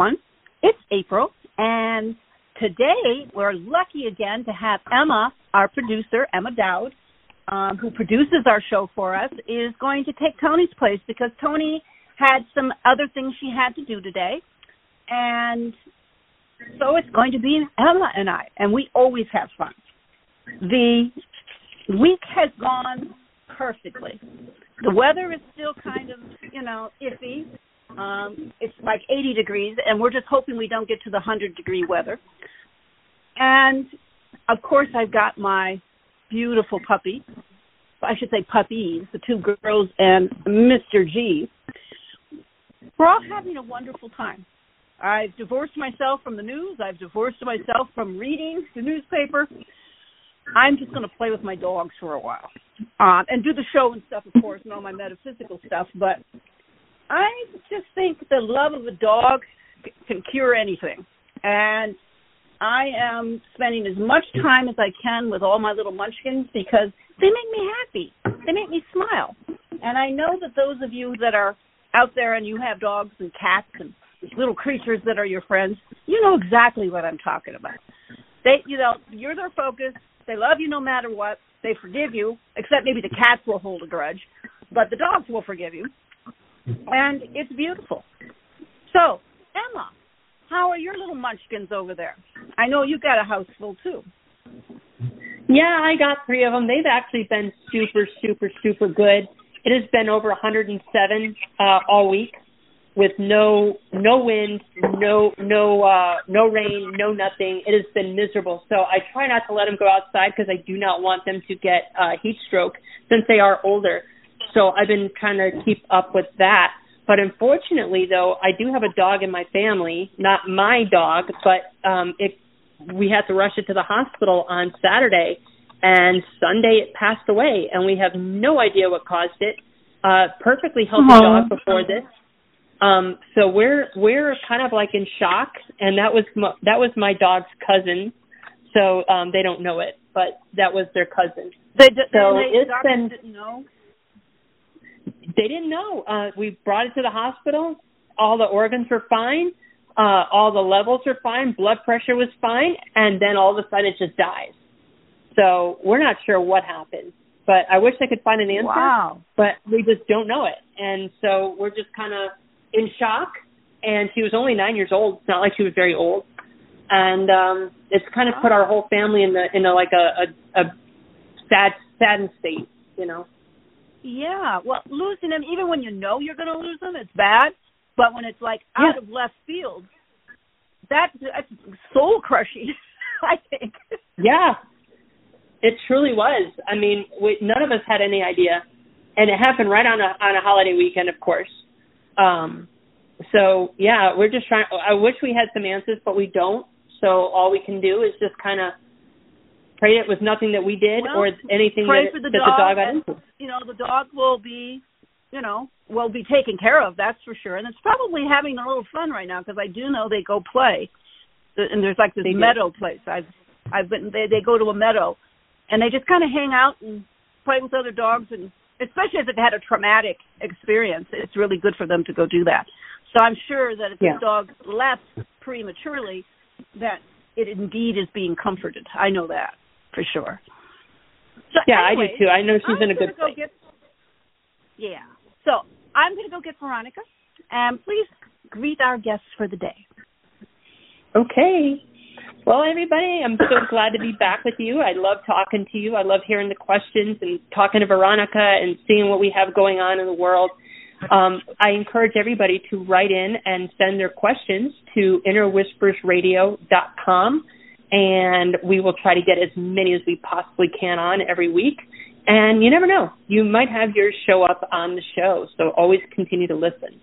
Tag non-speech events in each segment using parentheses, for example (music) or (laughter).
everyone. It's April, and today we're lucky again to have Emma, our producer, Emma Dowd, um, who produces our show for us, is going to take Tony's place because Tony had some other things she had to do today. And so it's going to be Emma and I, and we always have fun. The week has gone perfectly. The weather is still kind of, you know, iffy. Um, it's like 80 degrees, and we're just hoping we don't get to the 100 degree weather. And of course, I've got my beautiful puppy. I should say puppies, the two girls and Mr. G. We're all having a wonderful time. I've divorced myself from the news. I've divorced myself from reading the newspaper. I'm just going to play with my dogs for a while um, and do the show and stuff, of course, and all my metaphysical stuff. But I just think the love of a dog can cure anything. And I am spending as much time as I can with all my little munchkins because they make me happy. They make me smile. And I know that those of you that are out there and you have dogs and cats and little creatures that are your friends, you know exactly what I'm talking about. They, you know, you're their focus. They love you no matter what. They forgive you, except maybe the cats will hold a grudge, but the dogs will forgive you. And it's beautiful. So, Emma, how are your little munchkins over there? I know you've got a house full too. Yeah, I got three of them. They've actually been super, super, super good. It has been over 107 uh, all week with no no wind, no no uh no rain, no nothing. It has been miserable. So I try not to let them go outside because I do not want them to get uh heat stroke since they are older. So I've been trying to keep up with that. But unfortunately though, I do have a dog in my family, not my dog, but um it we had to rush it to the hospital on Saturday and Sunday it passed away and we have no idea what caused it. Uh perfectly healthy dog before this um, so we're we're kind of like in shock, and that was my, that was my dog's cousin. So um, they don't know it, but that was their cousin. They d- so they, it's been didn't know. They didn't know. Uh, we brought it to the hospital. All the organs were fine. Uh, all the levels were fine. Blood pressure was fine, and then all of a sudden it just dies. So we're not sure what happened, but I wish I could find an answer. Wow. But we just don't know it, and so we're just kind of in shock and she was only nine years old. It's not like she was very old. And um it's kind of put our whole family in the in a like a a, a sad saddened state, you know. Yeah. Well, losing them even when you know you're going to lose them, it's bad. But when it's like out Yeah. of left field, that that's soul crushing. (laughs) I think. Yeah. It truly was. I mean, we, none of us had any idea, and it happened right on a on a holiday weekend, of course. Um, so yeah, we're just trying. I wish we had some answers, but we don't. So all we can do is just kind of pray it was nothing that we did Well, or anything pray that, for the that dog the dog and-. You know, the dog will be, you know, will be taken care of. That's for sure. And it's probably having a little fun right now because I do know they go play, and there's like this They do. meadow place. I've I've been they they go to a meadow, and they just kind of hang out and play with other dogs and especially if they've had a traumatic experience, it's really good for them to go do that. So I'm sure that if Yeah. the dog left prematurely, that it indeed is being comforted. I know that for sure. So Yeah, I do too. I know she's I'm in a good go place. Get, yeah. So I'm going to go get Veronica, and please greet our guests for the day. Okay. Well, everybody, I'm so (laughs) glad to be back with you. I love talking to you. I love hearing the questions and talking to Veronica and seeing what we have going on in the world. Um, I encourage everybody to write in and send their questions to innerwhispersradio.com, and we will try to get as many as we possibly can on every week. And you never know, you might have yours show up on the show, so always continue to listen.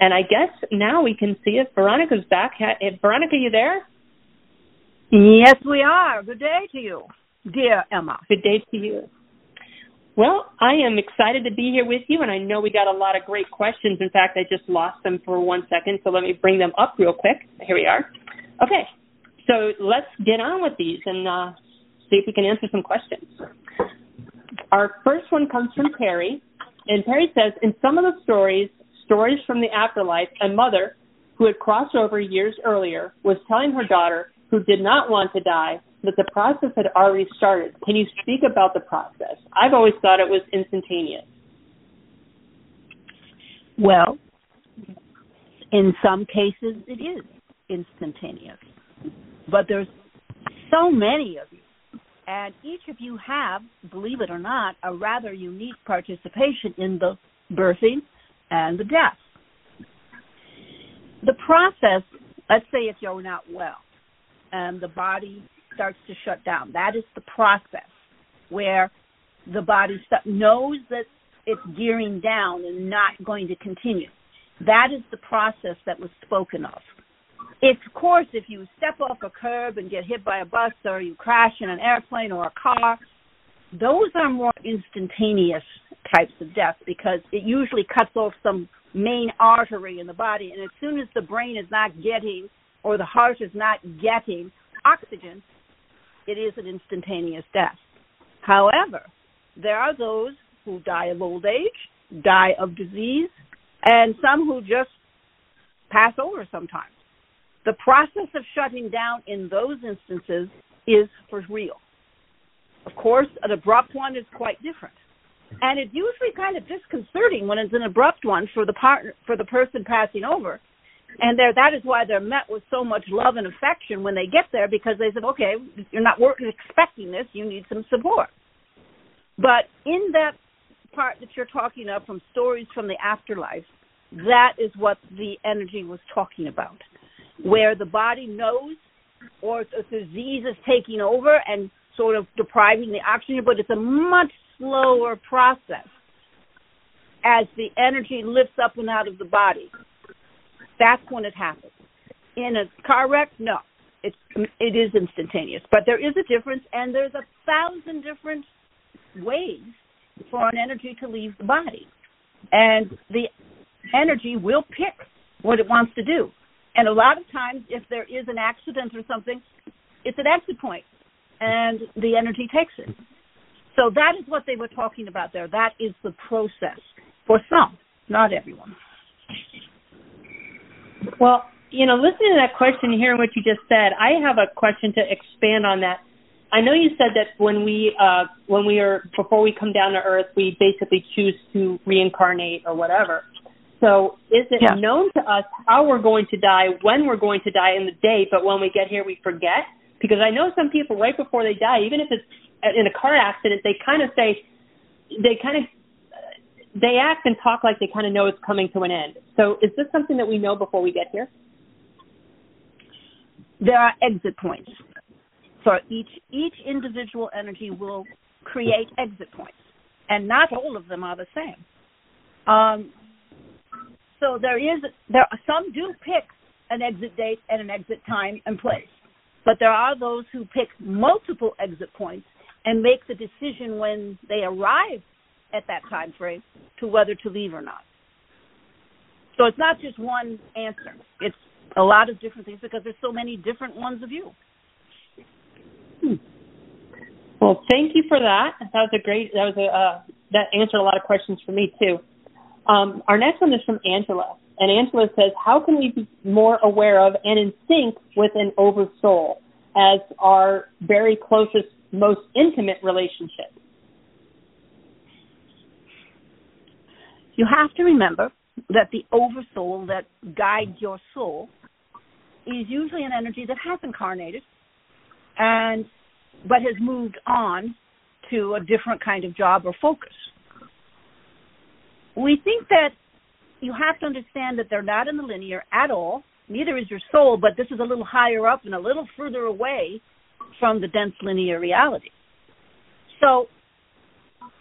And I guess now we can see if Veronica's back. If eh, Veronica, you there? Yes, we are. Good day to you, dear Emma. Good day to you. Well, I am excited to be here with you, and I know we got a lot of great questions. In fact, I just lost them for one second, so let me bring them up real quick. Here we are. Okay, so let's get on with these and uh, see if we can answer some questions. Our first one comes from Perry, and Perry says, in some of the stories, stories from the afterlife, a mother who had crossed over years earlier, was telling her daughter, who did not want to die, that the process had already started. Can you speak about the process? I've always thought it was instantaneous. Well, in some cases it is instantaneous. But there's so many of you. And each of you have, believe it or not, a rather unique participation in the birthing and the death. The process, let's say if you're not well and the body starts to shut down, that is the process where the body knows that it's gearing down and not going to continue. That is the process that was spoken of. If, of course, if you step off a curb and get hit by a bus or you crash in an airplane or a car, those are more instantaneous types of death because it usually cuts off some main artery in the body. And as soon as the brain is not getting or the heart is not getting oxygen, it is an instantaneous death. However, there are those who die of old age, die of disease, and some who just pass over sometimes. The process of shutting down in those instances is for real. Of course, an abrupt one is quite different. And it's usually kind of disconcerting when it's an abrupt one for the partner for the person passing over. And there that is why they're met with so much love and affection when they get there because they said, Okay, you're not expecting this, you need some support. But in that part that you're talking of from stories from the afterlife, that is what the energy was talking about, where the body knows or the disease is taking over and sort of depriving the oxygen, but it's a much slower process as the energy lifts up and out of the body. That's when it happens. In a car wreck, no, it's it is instantaneous, but there is a difference, and there's a thousand different ways for an energy to leave the body. And the energy will pick what it wants to do. And a lot of times, if there is an accident or something, it's an exit point, and the energy takes it. So that is what they were talking about there. That is the process for some, not everyone. Well, you know, listening to that question, hearing what you just said, I have a question to expand on that. I know you said that when we uh, when we are before we come down to Earth, we basically choose to reincarnate or whatever. So, is it yeah. known to us how we're going to die, when we're going to die in the day, but when we get here we forget? Because I know some people right before they die, even if it's in a car accident, they kind of say they kind of they act and talk like they kind of know it's coming to an end. So, is this something that we know before we get here? There are exit points. So each each individual energy will create exit points, and not all of them are the same. Um, so there is there some do pick an exit date and an exit time and place, but there are those who pick multiple exit points and make the decision when they arrive at that time frame to whether to leave or not. So it's not just one answer. It's a lot of different things because there's so many different ones of you. Hmm. Well, thank you for that. That was a great. That was a uh, that answered a lot of questions for me too. Um, our next one is from Angela, and Angela says, "How can we be more aware of and in sync with an oversoul as our very closest, most intimate relationship?" You have to remember that the oversoul that guides your soul is usually an energy that has incarnated and but has moved on to a different kind of job or focus. We think that you have to understand that they're not in the linear at all. Neither is your soul, but this is a little higher up and a little further away from the dense linear reality. So,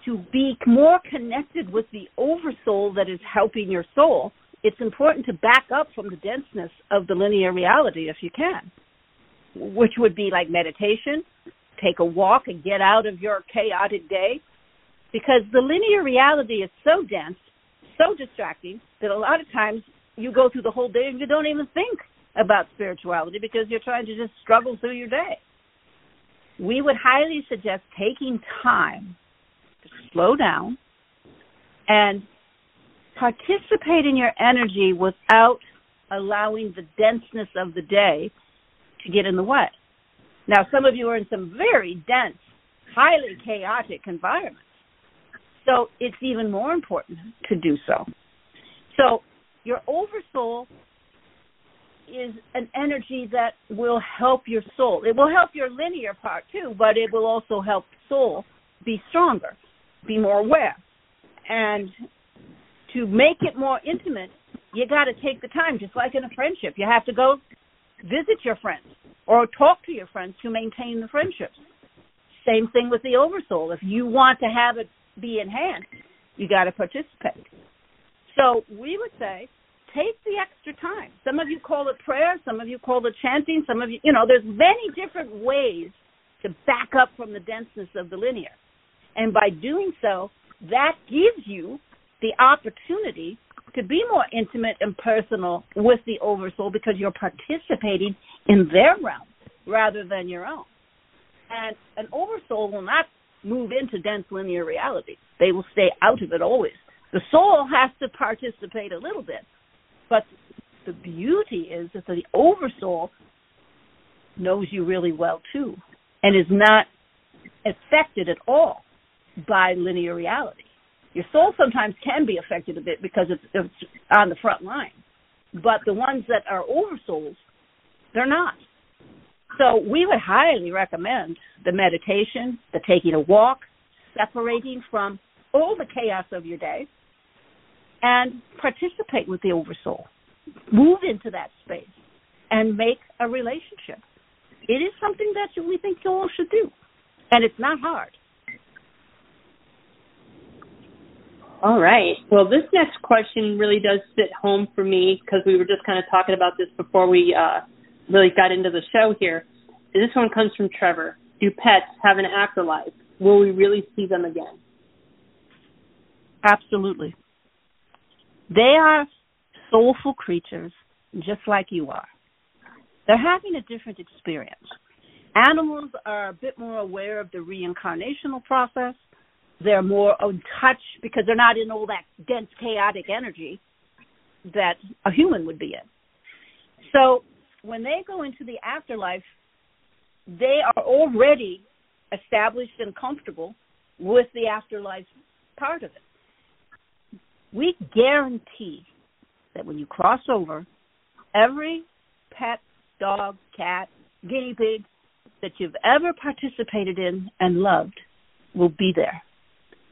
to be more connected with the oversoul that is helping your soul, it's important to back up from the denseness of the linear reality if you can which would be like meditation, take a walk and get out of your chaotic day. Because the linear reality is so dense, so distracting, that a lot of times you go through the whole day and you don't even think about spirituality because you're trying to just struggle through your day. We would highly suggest taking time to slow down and participate in your energy without allowing the denseness of the day to get in the way. Now, some of you are in some very dense, highly chaotic environments. So it's even more important to do so. So your oversoul is an energy that will help your soul. It will help your linear part too, but it will also help soul be stronger, be more aware. And to make it more intimate, you got to take the time, just like in a friendship. You have to go visit your friends or talk to your friends to maintain the friendships. Same thing with the oversoul. If you want to have it be enhanced, you got to participate. So we would say take the extra time. Some of you call it prayer, some of you call it chanting, some of you, you know, there's many different ways to back up from the denseness of the linear. And by doing so, that gives you the opportunity to be more intimate and personal with the oversoul because you're participating in their realm rather than your own. And an oversoul will not move into dense linear reality. They will stay out of it always. The soul has to participate a little bit. But the beauty is that the oversoul knows you really well too and is not affected at all by linear reality. Your soul sometimes can be affected a bit because it's, it's on the front line, but the ones that are oversouls, they're not. So we would highly recommend the meditation, the taking a walk, separating from all the chaos of your day, and participate with the oversoul. Move into that space and make a relationship. It is something that we think you all should do, and it's not hard. All right. Well, this next question really does sit home for me because we were just kind of talking about this before we uh, really got into the show here. This one comes from Trevor. Do pets have an afterlife? Will we really see them again? Absolutely. They are soulful creatures just like you are. They're having a different experience. Animals are a bit more aware of the reincarnational process they're more in touch because they're not in all that dense chaotic energy that a human would be in. So when they go into the afterlife, they are already established and comfortable with the afterlife part of it. We guarantee that when you cross over, every pet, dog, cat, guinea pig that you've ever participated in and loved will be there.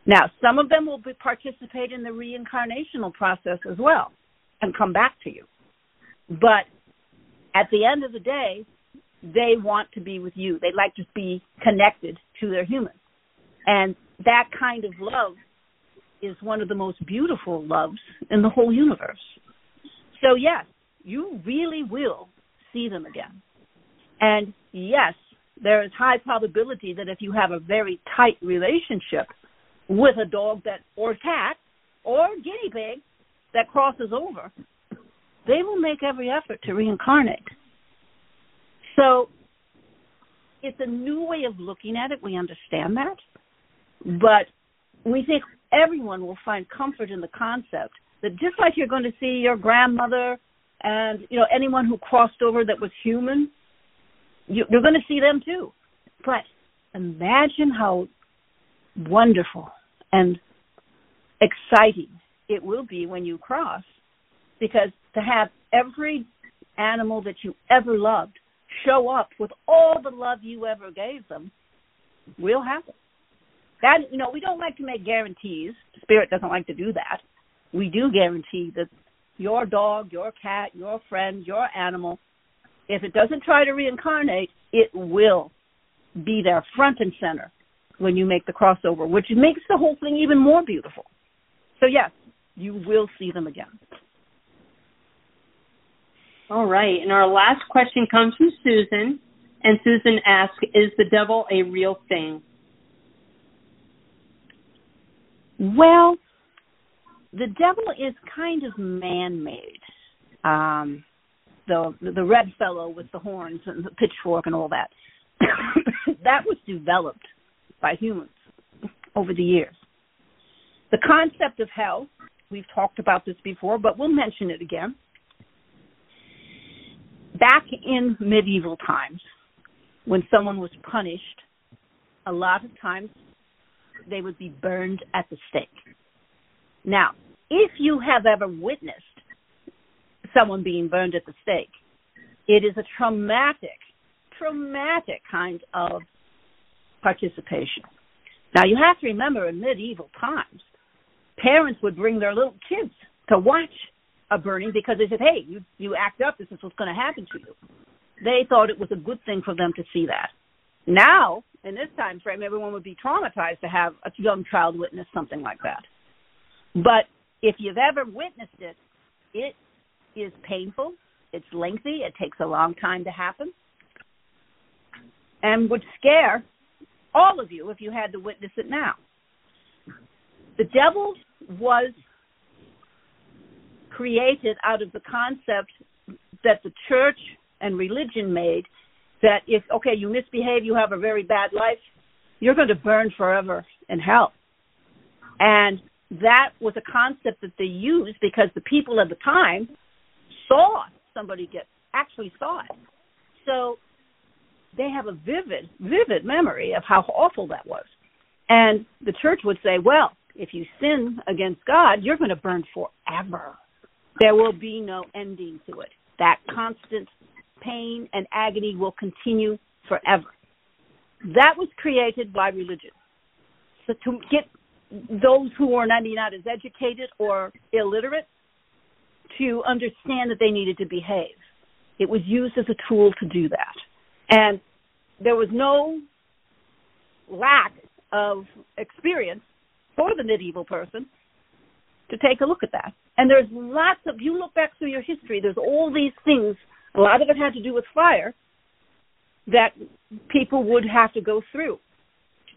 Now, some of them will be, participate in the reincarnational process as well and come back to you. But at the end of the day, they want to be with you. They like to be connected to their human. And that kind of love is one of the most beautiful loves in the whole universe. So, yes, you really will see them again. And yes, there is high probability that if you have a very tight relationship with a dog that or cat or guinea pig that crosses over, they will make every effort to reincarnate. So it's a new way of looking at it. We understand that. But we think everyone will find comfort in the concept that just like you're going to see your grandmother and you know anyone who crossed over that was human, you, you're going to see them too. But imagine how wonderful and exciting it will be when you cross because to have every animal that you ever loved show up with all the love you ever gave them will happen. That you know, we don't like to make guarantees. Spirit doesn't like to do that. We do guarantee that your dog, your cat, your friend, your animal, if it doesn't try to reincarnate, it will be there front and center when you make the crossover, which makes the whole thing even more beautiful. So, yes, you will see them again. All right. And our last question comes from Susan. And Susan asks Is the devil a real thing? Well, the devil is kind of man made. Um, the the red fellow with the horns and the pitchfork and all that. (coughs) that was developed by humans over the years. The concept of hell, we've talked about this before, but we'll mention it again. Back in medieval times, when someone was punished, a lot of times they would be burned at the stake. Now, if you have ever witnessed someone being burned at the stake, it is a traumatic, traumatic kind of participation. Now, you have to remember in medieval times, parents would bring their little kids to watch a burning because they said, "Hey, you you act up, this is what's going to happen to you." They thought it was a good thing for them to see that. Now, in this time frame, everyone would be traumatized to have a young child witness something like that. But if you've ever witnessed it, it is painful, it's lengthy, it takes a long time to happen, and would scare all of you if you had to witness it now. The devil was created out of the concept that the church and religion made that if okay you misbehave you have a very bad life you're going to burn forever in hell. And that was a concept that they used because the people at the time saw somebody get actually saw it. So they have a vivid vivid memory of how awful that was. And the church would say well if you sin against god you're going to burn forever there will be no ending to it that constant pain and agony will continue forever. That was created by religion. So to get those who are not, not as educated or illiterate to understand that they needed to behave. It was used as a tool to do that. And there was no lack of experience for the medieval person to take a look at that. And there's lots of, you look back through your history, there's all these things a lot of it had to do with fire that people would have to go through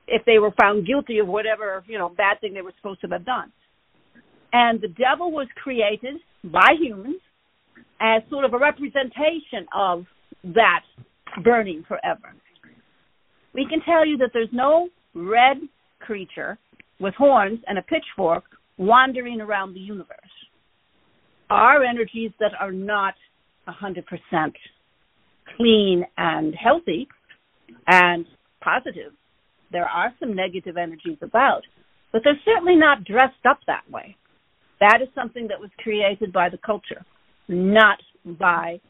if they were found guilty of whatever, you know, bad thing they were supposed to have done. And the devil was created by humans as sort of a representation of that burning forever. We can tell you that there's no red creature with horns and a pitchfork wandering around the universe. Are energies that are not 100% clean and healthy and positive. There are some negative energies about, but they're certainly not dressed up that way. That is something that was created by the culture, not by,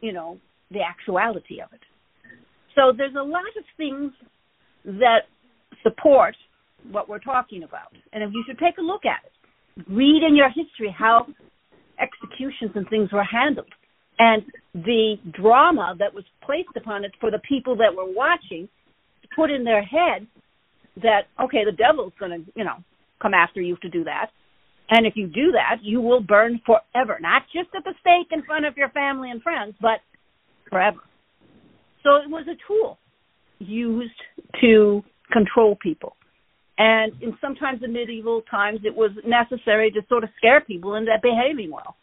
you know, the actuality of it. So there's a lot of things that support what we're talking about. And if you should take a look at it, read in your history how executions and things were handled. And the drama that was placed upon it for the people that were watching put in their head that, okay, the devil's going to, you know, come after you to do that. And if you do that, you will burn forever, not just at the stake in front of your family and friends, but forever. So it was a tool used to control people. And in sometimes in medieval times, it was necessary to sort of scare people into behaving well.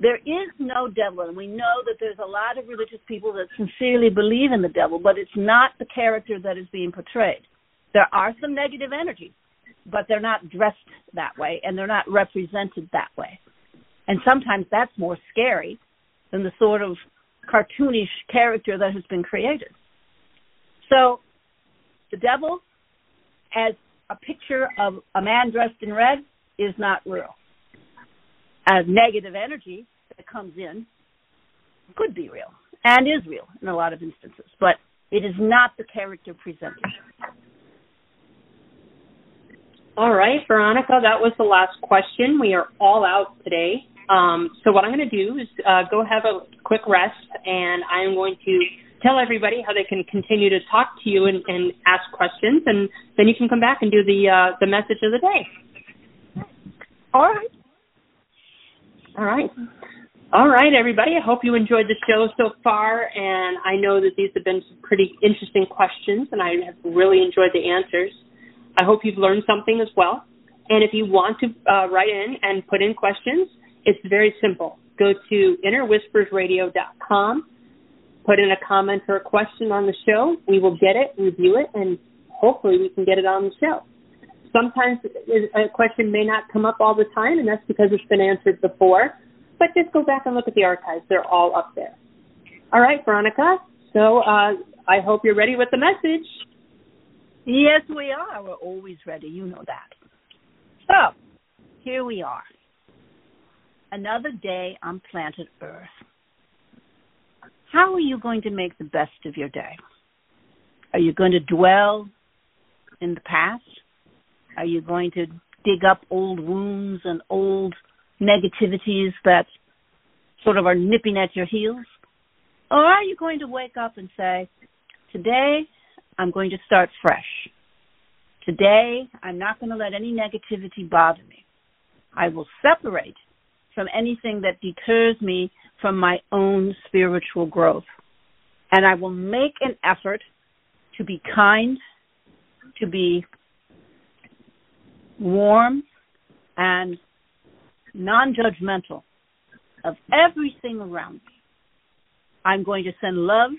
There is no devil, and we know that there's a lot of religious people that sincerely believe in the devil, but it's not the character that is being portrayed. There are some negative energies, but they're not dressed that way, and they're not represented that way. And sometimes that's more scary than the sort of cartoonish character that has been created. So, the devil as a picture of a man dressed in red is not real. A negative energy that comes in could be real and is real in a lot of instances, but it is not the character presented. All right, Veronica, that was the last question. We are all out today. Um, so what I'm going to do is uh, go have a quick rest, and I am going to tell everybody how they can continue to talk to you and, and ask questions, and then you can come back and do the uh, the message of the day. All right. All right. All right, everybody. I hope you enjoyed the show so far, and I know that these have been some pretty interesting questions, and I have really enjoyed the answers. I hope you've learned something as well. And if you want to uh, write in and put in questions, it's very simple. Go to innerwhispersradio.com put in a comment or a question on the show. We will get it, review it, and hopefully we can get it on the show. Sometimes a question may not come up all the time, and that's because it's been answered before. but just go back and look at the archives. They're all up there. All right, Veronica. So uh, I hope you're ready with the message. Yes, we are. We're always ready. You know that. So, here we are. Another day on planet Earth. How are you going to make the best of your day? Are you going to dwell in the past? Are you going to dig up old wounds and old negativities that sort of are nipping at your heels? Or are you going to wake up and say, Today I'm going to start fresh. Today I'm not going to let any negativity bother me. I will separate from anything that deters me from my own spiritual growth. And I will make an effort to be kind, to be warm, and non judgmental of everything around me. I'm going to send love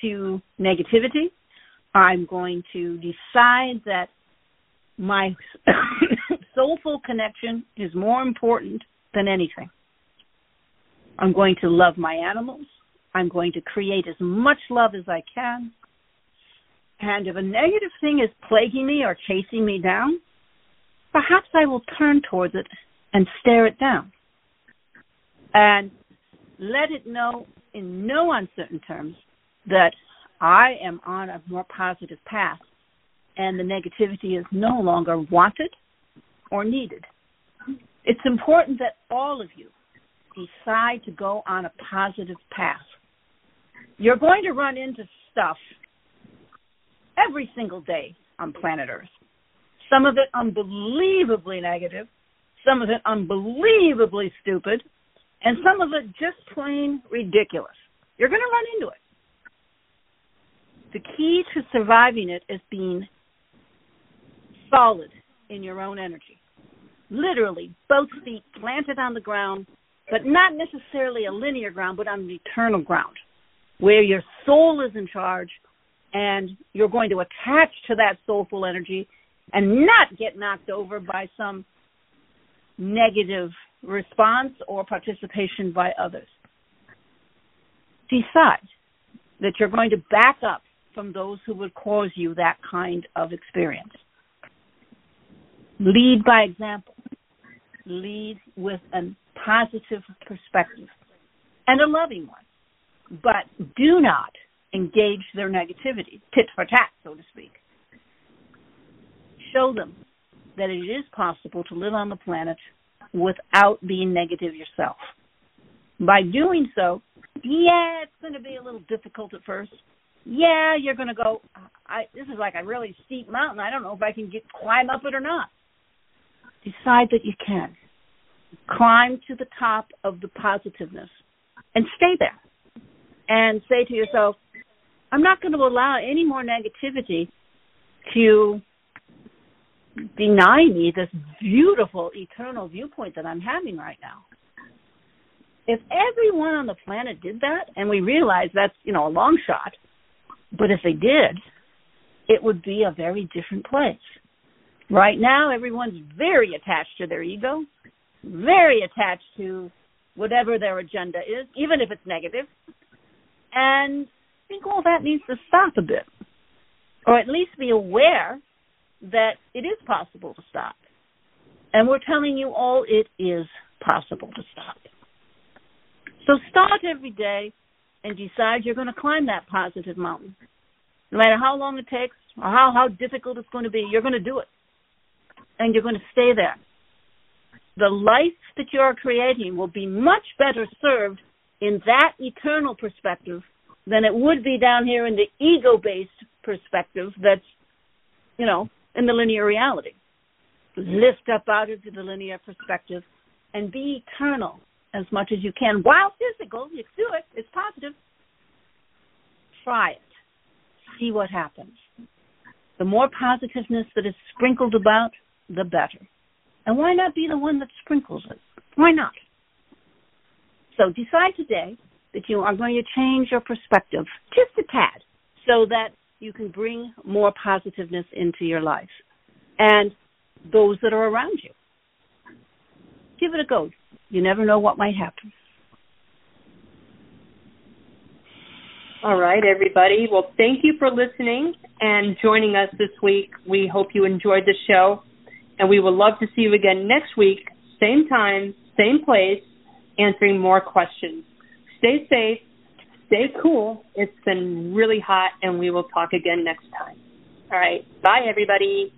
to negativity. I'm going to decide that my (coughs) soulful connection is more important than anything. I'm going to love my animals. I'm going to create as much love as I can. And if a negative thing is plaguing me or chasing me down, perhaps I will turn towards it and stare it down. And let it know in no uncertain terms that I am on a more positive path and the negativity is no longer wanted or needed. It's important that all of you decide to go on a positive path. You're going to run into stuff every single day on planet Earth. Some of it unbelievably negative, some of it unbelievably stupid, and some of it just plain ridiculous. You're going to run into it. The key to surviving it is being solid in your own energy. Literally, both feet planted on the ground, but not necessarily a linear ground, but on an eternal ground, where your soul is in charge and you're going to attach to that soulful energy and not get knocked over by some negative response or participation by others. Decide that you're going to back up from those who would cause you that kind of experience. Lead by example. Lead with a positive perspective and a loving one. But do not engage their negativity, tit for tat, so to speak. Show them that it is possible to live on the planet without being negative yourself. By doing so, yeah, it's going to be a little difficult at first. Yeah, you're going to go. I this is like a really steep mountain. I don't know if I can get climb up it or not. Decide that you can. Climb to the top of the positiveness and stay there. And say to yourself, I'm not going to allow any more negativity to deny me this beautiful eternal viewpoint that I'm having right now. If everyone on the planet did that, and we realize that's, you know, a long shot, but if they did, it would be a very different place. Right now, everyone's very attached to their ego, very attached to whatever their agenda is, even if it's negative. And I think all that needs to stop a bit, or at least be aware that it is possible to stop. And we're telling you all it is possible to stop. So start every day and decide you're going to climb that positive mountain. No matter how long it takes or how, how difficult it's going to be, you're going to do it. And you're going to stay there. The life that you're creating will be much better served in that eternal perspective than it would be down here in the ego based perspective that's, you know, in the linear reality. Lift up out of the linear perspective and be eternal as much as you can while physical. You can do it, it's positive. Try it. See what happens. The more positiveness that is sprinkled about, the better. And why not be the one that sprinkles it? Why not? So decide today that you are going to change your perspective just a tad so that you can bring more positiveness into your life and those that are around you. Give it a go. You never know what might happen. All right, everybody. Well, thank you for listening and joining us this week. We hope you enjoyed the show, and we would love to see you again next week, same time, same place, answering more questions. Stay safe, stay cool. It's been really hot, and we will talk again next time. All right. Bye, everybody.